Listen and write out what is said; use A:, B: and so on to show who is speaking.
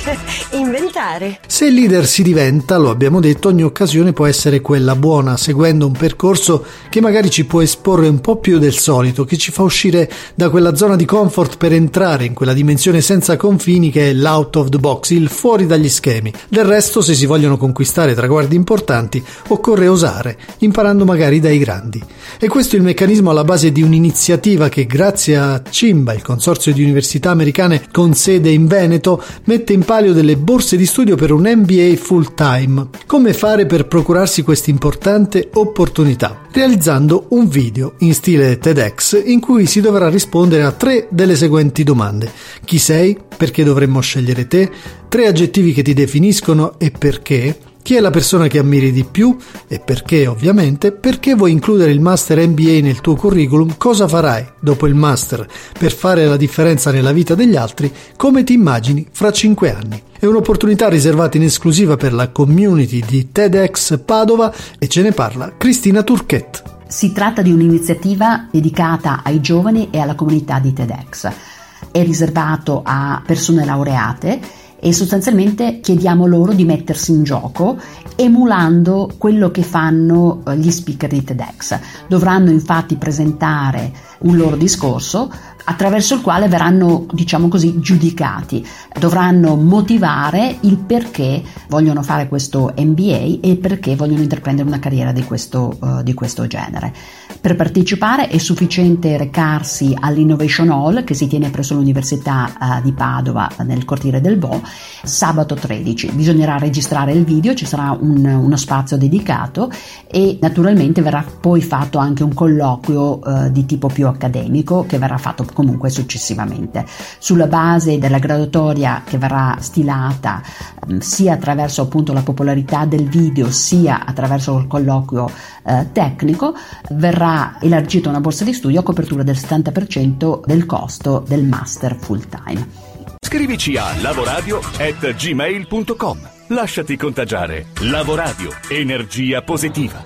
A: inventare.
B: Se leader si diventa, lo abbiamo detto, ogni occasione può essere quella buona, seguendo un percorso che magari ci può esporre un po' più del solito, che ci fa uscire da quella zona di comfort per entrare in quella dimensione senza confini che è l'out of the box, il fuori dagli schemi. Del resto, se si vogliono conquistare traguardi importanti, occorre osare, imparando magari dai grandi. E questo è il meccanismo alla base di un'iniziativa che grazie a CIMBA, il consorzio di università americane con sede in Veneto, mette in palio delle borse di studio per un MBA full time. Come fare per procurarsi questa importante opportunità? Realizzando un video in stile TEDx in cui si dovrà rispondere a tre delle seguenti domande. Chi sei? Perché dovremmo scegliere te? Tre aggettivi che ti definiscono e perché? Chi è la persona che ammiri di più e perché ovviamente? Perché vuoi includere il master MBA nel tuo curriculum? Cosa farai dopo il master per fare la differenza nella vita degli altri? Come ti immagini fra 5 anni? È un'opportunità riservata in esclusiva per la community di TEDx Padova e ce ne parla Cristina Turchet.
C: Si tratta di un'iniziativa dedicata ai giovani e alla comunità di TEDx. È riservato a persone laureate e sostanzialmente chiediamo loro di mettersi in gioco emulando quello che fanno eh, gli speaker di TEDx. Dovranno infatti presentare un loro discorso attraverso il quale verranno, diciamo così, giudicati. Dovranno motivare il perché vogliono fare questo MBA e perché vogliono intraprendere una carriera di questo, uh, di questo genere. Per partecipare è sufficiente recarsi all'Innovation Hall che si tiene presso l'Università uh, di Padova nel cortile del Bo sabato 13. Bisognerà registrare il video, ci sarà un, uno spazio dedicato e naturalmente verrà poi fatto anche un colloquio uh, di tipo più accademico che verrà fatto comunque successivamente. Sulla base della graduatoria che verrà stilata sia attraverso appunto la popolarità del video sia attraverso il colloquio eh, tecnico verrà elargita una borsa di studio a copertura del 70% del costo del master full time.
D: Scrivici a lavoradio@gmail.com. Lasciati contagiare. Lavoradio, energia positiva.